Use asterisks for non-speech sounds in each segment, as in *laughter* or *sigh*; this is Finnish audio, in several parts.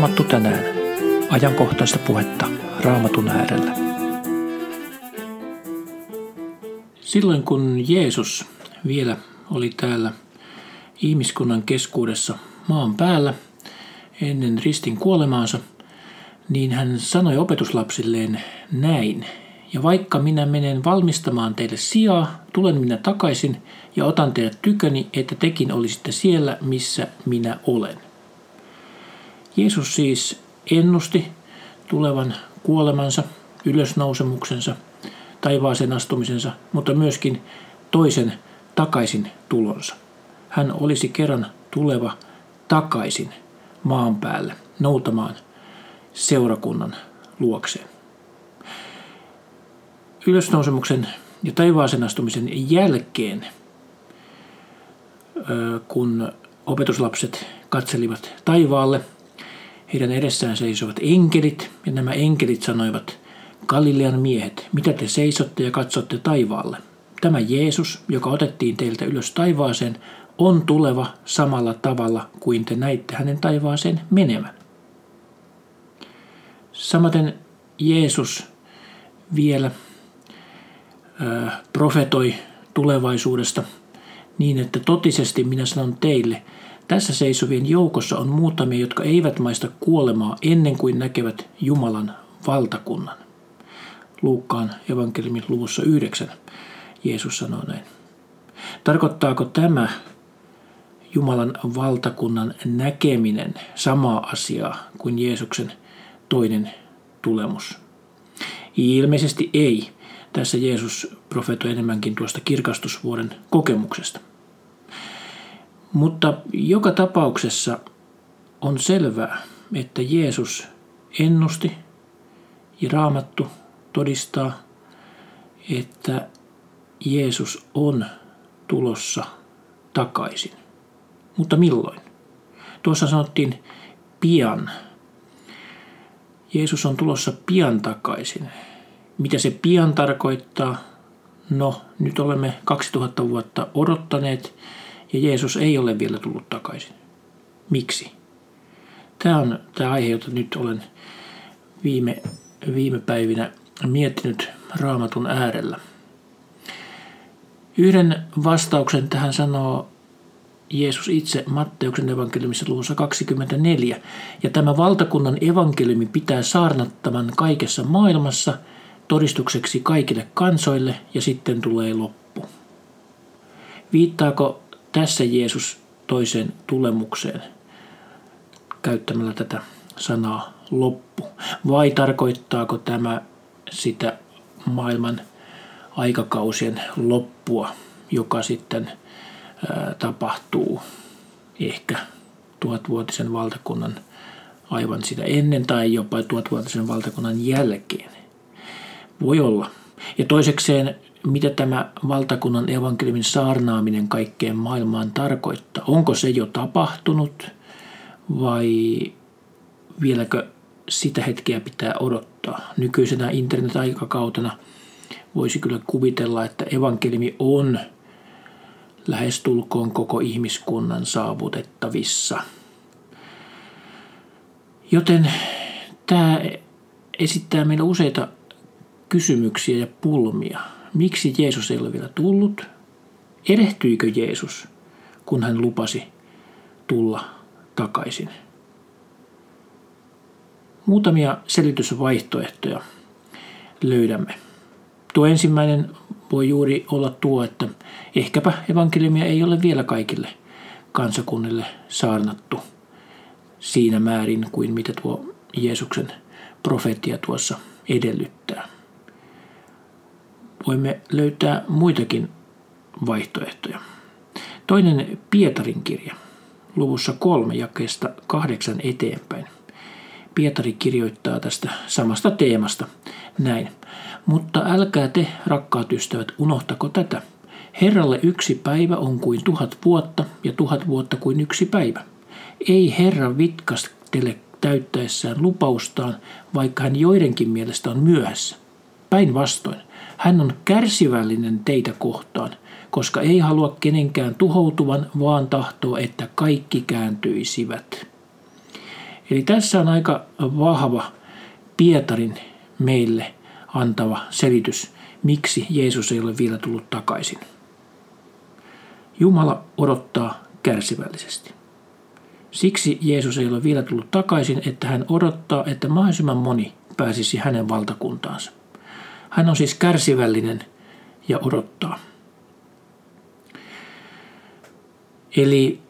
Raamattu tänään. Ajankohtaista puhetta Raamatun äärellä. Silloin kun Jeesus vielä oli täällä ihmiskunnan keskuudessa maan päällä ennen ristin kuolemaansa, niin hän sanoi opetuslapsilleen näin. Ja vaikka minä menen valmistamaan teille sijaa, tulen minä takaisin ja otan teidät tyköni, että tekin olisitte siellä, missä minä olen. Jeesus siis ennusti tulevan kuolemansa, ylösnousemuksensa, taivaaseen astumisensa, mutta myöskin toisen takaisin tulonsa. Hän olisi kerran tuleva takaisin maan päälle noutamaan seurakunnan luokseen. Ylösnousemuksen ja taivaaseen astumisen jälkeen, kun opetuslapset katselivat taivaalle – heidän edessään seisovat enkelit, ja nämä enkelit sanoivat, Galilean miehet, mitä te seisotte ja katsotte taivaalle? Tämä Jeesus, joka otettiin teiltä ylös taivaaseen, on tuleva samalla tavalla kuin te näitte hänen taivaaseen menevän. Samaten Jeesus vielä ö, profetoi tulevaisuudesta niin, että totisesti minä sanon teille – tässä seisovien joukossa on muutamia, jotka eivät maista kuolemaa ennen kuin näkevät Jumalan valtakunnan. Luukkaan evankeliumin luvussa 9 Jeesus sanoo näin. Tarkoittaako tämä Jumalan valtakunnan näkeminen samaa asiaa kuin Jeesuksen toinen tulemus? Ilmeisesti ei. Tässä Jeesus profetoi enemmänkin tuosta kirkastusvuoden kokemuksesta. Mutta joka tapauksessa on selvää, että Jeesus ennusti ja raamattu todistaa, että Jeesus on tulossa takaisin. Mutta milloin? Tuossa sanottiin pian. Jeesus on tulossa pian takaisin. Mitä se pian tarkoittaa? No, nyt olemme 2000 vuotta odottaneet ja Jeesus ei ole vielä tullut takaisin. Miksi? Tämä on tämä aihe, jota nyt olen viime, viime päivinä miettinyt raamatun äärellä. Yhden vastauksen tähän sanoo Jeesus itse Matteuksen evankeliumissa luvussa 24. Ja tämä valtakunnan evankeliumi pitää saarnattavan kaikessa maailmassa todistukseksi kaikille kansoille ja sitten tulee loppu. Viittaako tässä Jeesus toiseen tulemukseen käyttämällä tätä sanaa loppu? Vai tarkoittaako tämä sitä maailman aikakausien loppua, joka sitten tapahtuu ehkä tuhatvuotisen valtakunnan aivan sitä ennen tai jopa tuhatvuotisen valtakunnan jälkeen. Voi olla. Ja toisekseen mitä tämä valtakunnan evankeliumin saarnaaminen kaikkeen maailmaan tarkoittaa. Onko se jo tapahtunut vai vieläkö sitä hetkeä pitää odottaa? Nykyisenä internet-aikakautena voisi kyllä kuvitella, että evankeliumi on lähestulkoon koko ihmiskunnan saavutettavissa. Joten tämä esittää meille useita kysymyksiä ja pulmia – miksi Jeesus ei ole vielä tullut? Erehtyikö Jeesus, kun hän lupasi tulla takaisin? Muutamia selitysvaihtoehtoja löydämme. Tuo ensimmäinen voi juuri olla tuo, että ehkäpä evankeliumia ei ole vielä kaikille kansakunnille saarnattu siinä määrin kuin mitä tuo Jeesuksen profeettia tuossa edellyttää voimme löytää muitakin vaihtoehtoja. Toinen Pietarin kirja, luvussa kolme jakeesta kahdeksan eteenpäin. Pietari kirjoittaa tästä samasta teemasta näin. Mutta älkää te, rakkaat ystävät, unohtako tätä. Herralle yksi päivä on kuin tuhat vuotta ja tuhat vuotta kuin yksi päivä. Ei Herra vitkastele täyttäessään lupaustaan, vaikka hän joidenkin mielestä on myöhässä. Päinvastoin, hän on kärsivällinen teitä kohtaan, koska ei halua kenenkään tuhoutuvan, vaan tahtoo, että kaikki kääntyisivät. Eli tässä on aika vahva Pietarin meille antava selitys, miksi Jeesus ei ole vielä tullut takaisin. Jumala odottaa kärsivällisesti. Siksi Jeesus ei ole vielä tullut takaisin, että hän odottaa, että mahdollisimman moni pääsisi hänen valtakuntaansa. Hän on siis kärsivällinen ja odottaa. Eli,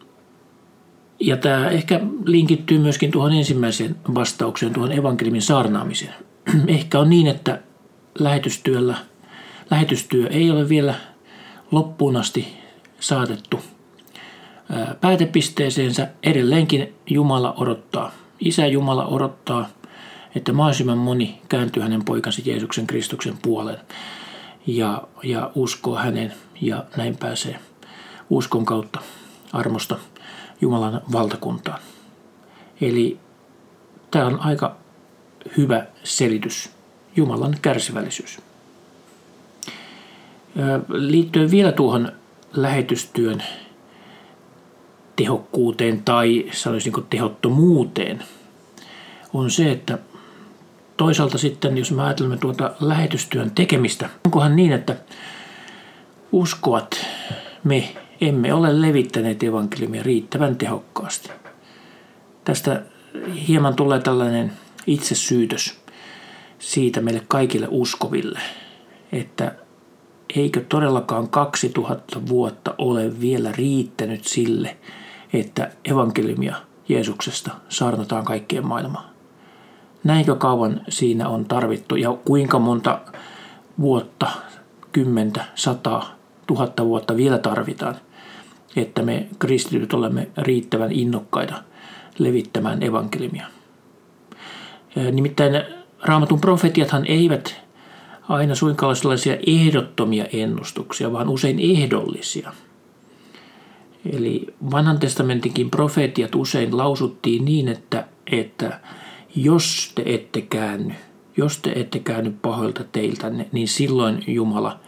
ja tämä ehkä linkittyy myöskin tuohon ensimmäiseen vastaukseen, tuohon evankeliumin saarnaamiseen. *clears throat* Ehkä on niin, että lähetystyöllä, lähetystyö ei ole vielä loppuun asti saatettu päätepisteeseensä. Edelleenkin Jumala odottaa, Isä Jumala odottaa, että mahdollisimman moni kääntyy hänen poikansa Jeesuksen Kristuksen puoleen ja, ja uskoo hänen ja näin pääsee uskon kautta armosta Jumalan valtakuntaan. Eli tämä on aika hyvä selitys, Jumalan kärsivällisyys. Liittyen vielä tuohon lähetystyön tehokkuuteen tai sanoisinko tehottomuuteen, on se, että toisaalta sitten, jos me ajattelemme tuota lähetystyön tekemistä, onkohan niin, että uskovat me emme ole levittäneet evankeliumia riittävän tehokkaasti. Tästä hieman tulee tällainen itsesyytös siitä meille kaikille uskoville, että eikö todellakaan 2000 vuotta ole vielä riittänyt sille, että evankeliumia Jeesuksesta saarnataan kaikkeen maailmaan. Näinkö kauan siinä on tarvittu ja kuinka monta vuotta, kymmentä, sataa, tuhatta vuotta vielä tarvitaan, että me kristityt olemme riittävän innokkaita levittämään evankeliumia. Nimittäin raamatun profetiathan eivät aina suinkaan ole sellaisia ehdottomia ennustuksia, vaan usein ehdollisia. Eli vanhan testamentinkin profetiat usein lausuttiin niin, että, että jos te ette käänny, jos te ette käänny pahoilta teiltänne, niin silloin Jumala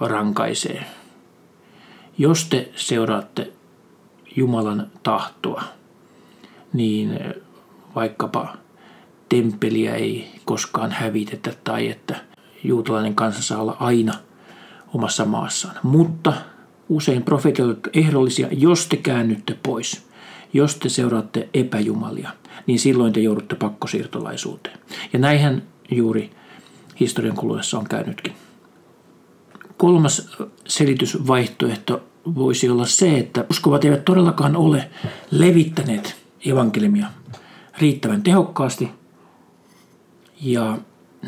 rankaisee. Jos te seuraatte Jumalan tahtoa, niin vaikkapa temppeliä ei koskaan hävitetä tai että juutalainen kansa saa olla aina omassa maassaan. Mutta usein profeetit ehdollisia, jos te käännytte pois, jos te seuraatte epäjumalia, niin silloin te joudutte pakkosiirtolaisuuteen. Ja näinhän juuri historian kuluessa on käynytkin. Kolmas selitysvaihtoehto voisi olla se, että uskovat eivät todellakaan ole levittäneet evankeliumia riittävän tehokkaasti – ja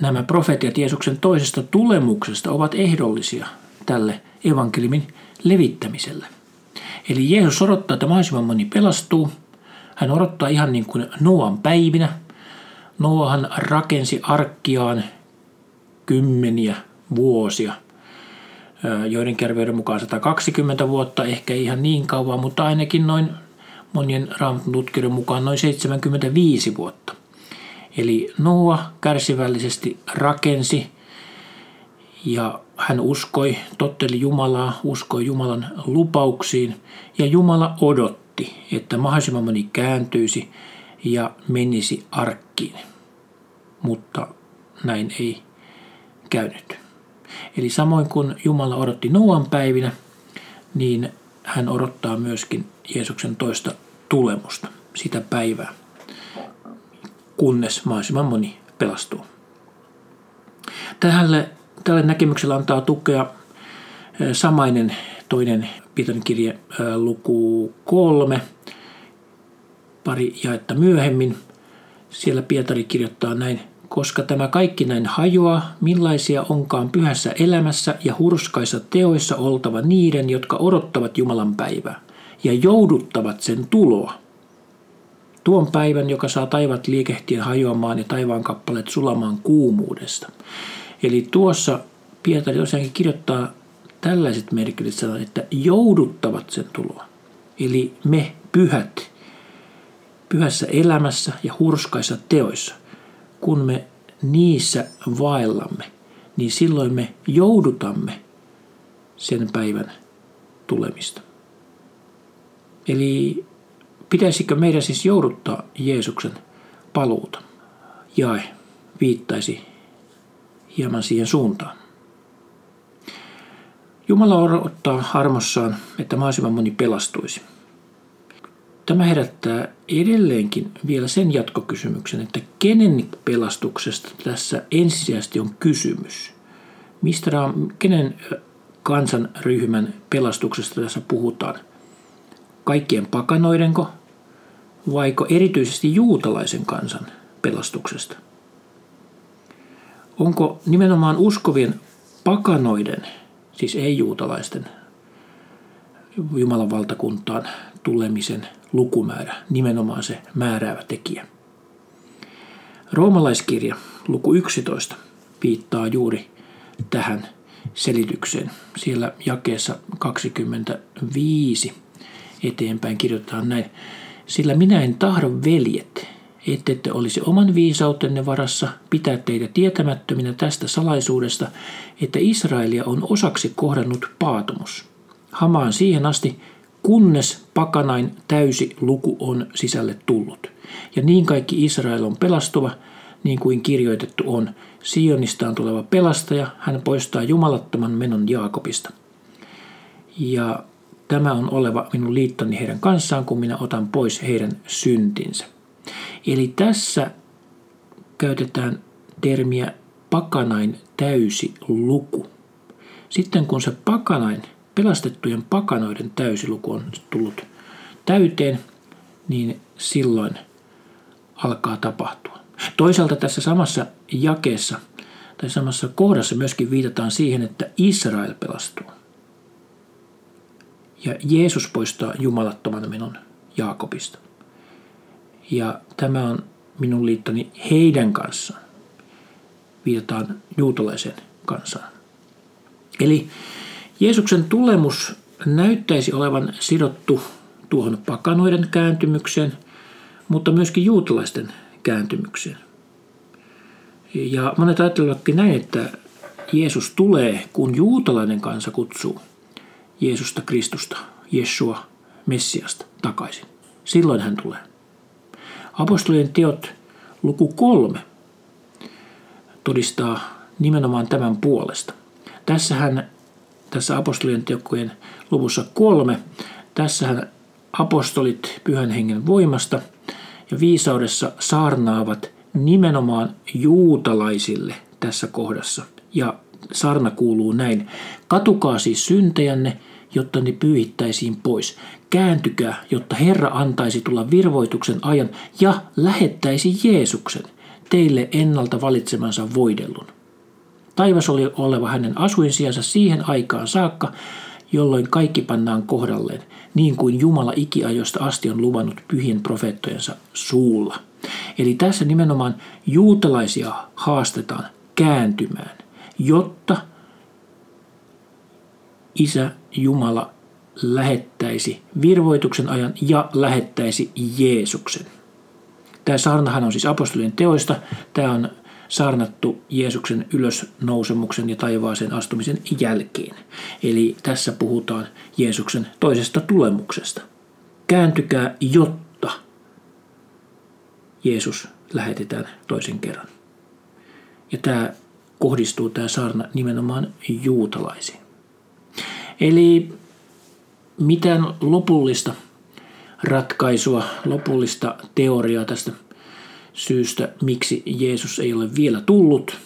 nämä profetiat Jeesuksen toisesta tulemuksesta ovat ehdollisia tälle evankeliumin levittämiselle. Eli Jeesus odottaa, että mahdollisimman moni pelastuu. Hän odottaa ihan niin kuin Noan päivinä. Noahan rakensi arkkiaan kymmeniä vuosia. Joiden kerveyden mukaan 120 vuotta, ehkä ihan niin kauan, mutta ainakin noin monien raamatun mukaan noin 75 vuotta. Eli Noa kärsivällisesti rakensi ja hän uskoi, totteli Jumalaa, uskoi Jumalan lupauksiin ja Jumala odotti, että mahdollisimman moni kääntyisi ja menisi arkkiin. Mutta näin ei käynyt. Eli samoin kuin Jumala odotti Noan päivinä, niin hän odottaa myöskin Jeesuksen toista tulemusta, sitä päivää kunnes mahdollisimman moni pelastuu. Tälle, tälle näkemykselle antaa tukea samainen toinen Pietarin kirje luku kolme, pari jaetta myöhemmin. Siellä Pietari kirjoittaa näin, koska tämä kaikki näin hajoaa, millaisia onkaan pyhässä elämässä ja hurskaissa teoissa oltava niiden, jotka odottavat Jumalan päivää ja jouduttavat sen tuloa – Tuon päivän, joka saa taivat liikehtien hajoamaan ja taivaan kappaleet sulamaan kuumuudesta. Eli tuossa Pietari tosiaankin kirjoittaa tällaiset merkilliset sanat, että jouduttavat sen tuloa. Eli me pyhät, pyhässä elämässä ja hurskaissa teoissa, kun me niissä vaellamme, niin silloin me joudutamme sen päivän tulemista. Eli pitäisikö meidän siis jouduttaa Jeesuksen paluuta? Jae viittaisi hieman siihen suuntaan. Jumala odottaa armossaan, että mahdollisimman moni pelastuisi. Tämä herättää edelleenkin vielä sen jatkokysymyksen, että kenen pelastuksesta tässä ensisijaisesti on kysymys? Mistä, kenen kansanryhmän pelastuksesta tässä puhutaan? Kaikkien pakanoidenko vaiko erityisesti juutalaisen kansan pelastuksesta? Onko nimenomaan uskovien pakanoiden, siis ei-juutalaisten, Jumalan valtakuntaan tulemisen lukumäärä nimenomaan se määräävä tekijä? Roomalaiskirja luku 11 viittaa juuri tähän selitykseen. Siellä jakeessa 25 eteenpäin kirjoitetaan näin. Sillä minä en tahdo veljet, ette olisi oman viisautenne varassa pitää teitä tietämättöminä tästä salaisuudesta, että Israelia on osaksi kohdannut paatumus. Hamaan siihen asti, kunnes pakanain täysi luku on sisälle tullut. Ja niin kaikki Israel on pelastuva, niin kuin kirjoitettu on. Sionistaan tuleva pelastaja, hän poistaa jumalattoman menon Jaakobista. Ja tämä on oleva minun liittoni heidän kanssaan, kun minä otan pois heidän syntinsä. Eli tässä käytetään termiä pakanain täysi luku. Sitten kun se pakanain, pelastettujen pakanoiden täysiluku on tullut täyteen, niin silloin alkaa tapahtua. Toisaalta tässä samassa jakeessa tai samassa kohdassa myöskin viitataan siihen, että Israel pelastuu. Ja Jeesus poistaa jumalattoman menon Jaakobista. Ja tämä on minun liittoni heidän kanssaan. Viitataan juutalaisen kansaan. Eli Jeesuksen tulemus näyttäisi olevan sidottu tuohon pakanoiden kääntymykseen, mutta myöskin juutalaisten kääntymykseen. Ja monet ajattelevatkin näin, että Jeesus tulee, kun juutalainen kansa kutsuu Jeesusta Kristusta, Jeshua, Messiasta takaisin. Silloin hän tulee. Apostolien teot luku kolme todistaa nimenomaan tämän puolesta. Tässähän tässä apostolien teokkojen luvussa kolme, tässähän apostolit pyhän hengen voimasta ja viisaudessa saarnaavat nimenomaan juutalaisille tässä kohdassa. Ja sarna kuuluu näin, katukaa siis syntejänne, jotta ne pyyhittäisiin pois. Kääntykää, jotta Herra antaisi tulla virvoituksen ajan ja lähettäisi Jeesuksen, teille ennalta valitsemansa voidellun. Taivas oli oleva hänen asuinsijansa siihen aikaan saakka, jolloin kaikki pannaan kohdalleen, niin kuin Jumala ikiajoista asti on luvannut pyhien profeettojensa suulla. Eli tässä nimenomaan juutalaisia haastetaan kääntymään, jotta Isä Jumala lähettäisi virvoituksen ajan ja lähettäisi Jeesuksen. Tämä saarnahan on siis apostolien teoista. Tämä on saarnattu Jeesuksen ylösnousemuksen ja taivaaseen astumisen jälkeen. Eli tässä puhutaan Jeesuksen toisesta tulemuksesta. Kääntykää, jotta Jeesus lähetetään toisen kerran. Ja tämä kohdistuu tämä saarna nimenomaan juutalaisiin. Eli mitään lopullista ratkaisua, lopullista teoriaa tästä syystä, miksi Jeesus ei ole vielä tullut,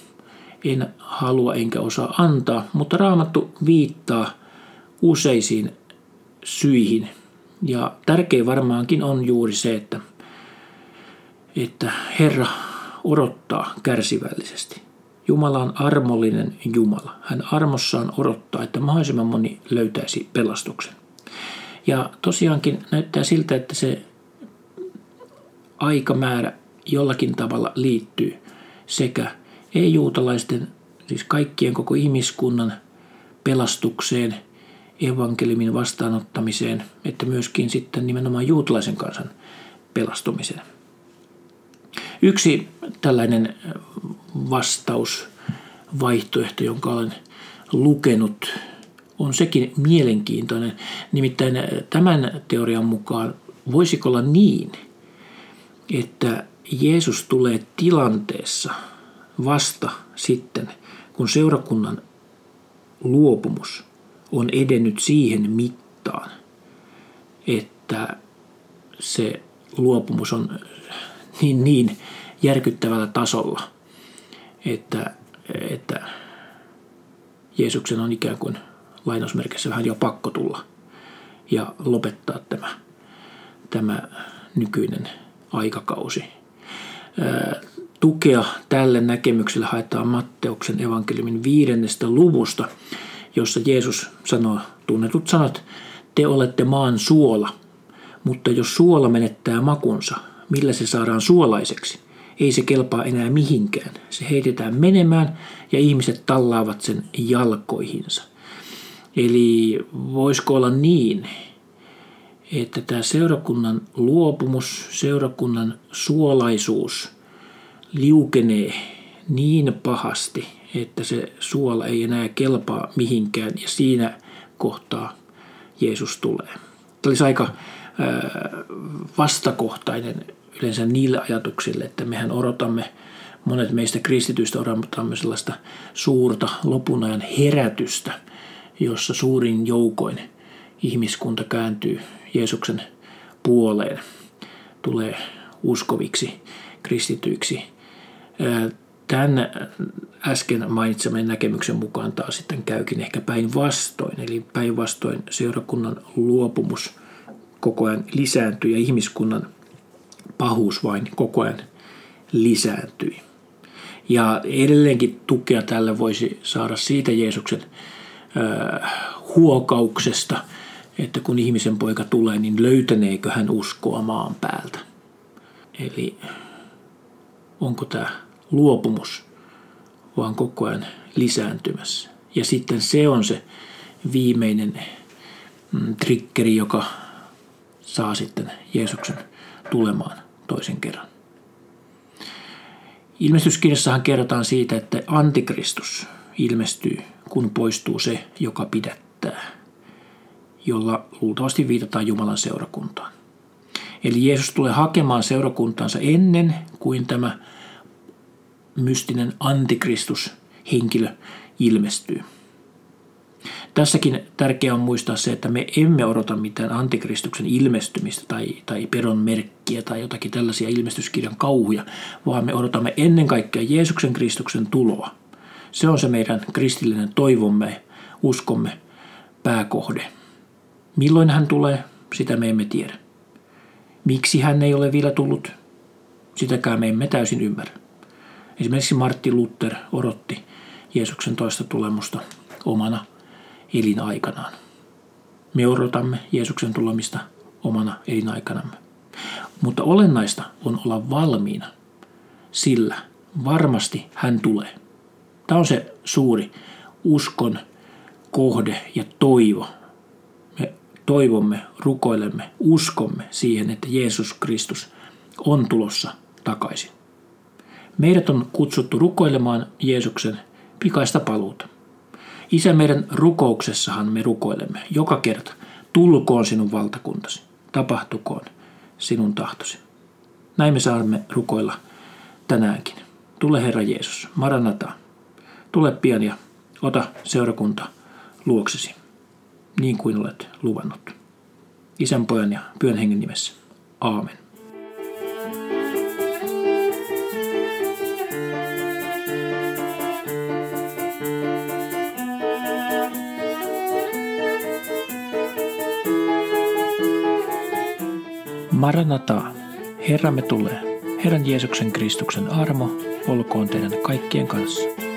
en halua enkä osaa antaa, mutta raamattu viittaa useisiin syihin. Ja tärkein varmaankin on juuri se, että, että Herra odottaa kärsivällisesti. Jumala on armollinen Jumala. Hän armossaan odottaa, että mahdollisimman moni löytäisi pelastuksen. Ja tosiaankin näyttää siltä, että se aikamäärä jollakin tavalla liittyy sekä ei-juutalaisten, siis kaikkien koko ihmiskunnan pelastukseen, evankeliumin vastaanottamiseen, että myöskin sitten nimenomaan juutalaisen kansan pelastumiseen. Yksi tällainen vastaus, vaihtoehto, jonka olen lukenut, on sekin mielenkiintoinen. Nimittäin tämän teorian mukaan voisiko olla niin, että Jeesus tulee tilanteessa vasta sitten, kun seurakunnan luopumus on edennyt siihen mittaan, että se luopumus on niin, niin järkyttävällä tasolla, että, että Jeesuksen on ikään kuin lainausmerkissä vähän jo pakko tulla ja lopettaa tämä, tämä nykyinen aikakausi. Tukea tälle näkemykselle haetaan Matteuksen evankeliumin viidennestä luvusta, jossa Jeesus sanoo tunnetut sanat, te olette maan suola, mutta jos suola menettää makunsa, millä se saadaan suolaiseksi? Ei se kelpaa enää mihinkään. Se heitetään menemään ja ihmiset tallaavat sen jalkoihinsa. Eli voisiko olla niin, että tämä seurakunnan luopumus, seurakunnan suolaisuus liukenee niin pahasti, että se suola ei enää kelpaa mihinkään ja siinä kohtaa Jeesus tulee. Tämä olisi aika vastakohtainen yleensä niille ajatuksille, että mehän odotamme, monet meistä kristityistä odotamme sellaista suurta lopun ajan herätystä, jossa suurin joukoin ihmiskunta kääntyy Jeesuksen puoleen, tulee uskoviksi, kristityiksi. Tämän äsken mainitseman näkemyksen mukaan taas sitten käykin ehkä päinvastoin, eli päinvastoin seurakunnan luopumus koko ajan lisääntyy ja ihmiskunnan pahuus vain koko ajan lisääntyi. Ja edelleenkin tukea tälle voisi saada siitä Jeesuksen huokauksesta, että kun ihmisen poika tulee, niin löytäneekö hän uskoa maan päältä. Eli onko tämä luopumus vaan koko ajan lisääntymässä. Ja sitten se on se viimeinen mm, triggeri, joka saa sitten Jeesuksen tulemaan toisen kerran. Ilmestyskirjassahan kerrotaan siitä, että antikristus ilmestyy, kun poistuu se, joka pidättää, jolla luultavasti viitataan Jumalan seurakuntaan. Eli Jeesus tulee hakemaan seurakuntaansa ennen kuin tämä mystinen antikristus henkilö ilmestyy. Tässäkin tärkeää on muistaa se, että me emme odota mitään antikristuksen ilmestymistä tai, tai peron merkkiä tai jotakin tällaisia ilmestyskirjan kauhuja, vaan me odotamme ennen kaikkea Jeesuksen Kristuksen tuloa. Se on se meidän kristillinen toivomme, uskomme pääkohde. Milloin hän tulee, sitä me emme tiedä. Miksi hän ei ole vielä tullut, sitäkään me emme täysin ymmärrä. Esimerkiksi Martti Luther odotti Jeesuksen toista tulemusta omana elinaikanaan. Me odotamme Jeesuksen tulemista omana elinaikanamme. Mutta olennaista on olla valmiina, sillä varmasti hän tulee. Tämä on se suuri uskon kohde ja toivo. Me toivomme, rukoilemme, uskomme siihen, että Jeesus Kristus on tulossa takaisin. Meidät on kutsuttu rukoilemaan Jeesuksen pikaista paluuta. Isä, meidän rukouksessahan me rukoilemme joka kerta. Tulkoon sinun valtakuntasi, tapahtukoon sinun tahtosi. Näin me saamme rukoilla tänäänkin. Tule Herra Jeesus, Maranata. Tule pian ja ota seurakunta luoksesi, niin kuin olet luvannut. Isän, pojan ja pyön hengen nimessä. Aamen. Maranata, Herramme tulee. Herran Jeesuksen Kristuksen armo olkoon teidän kaikkien kanssa.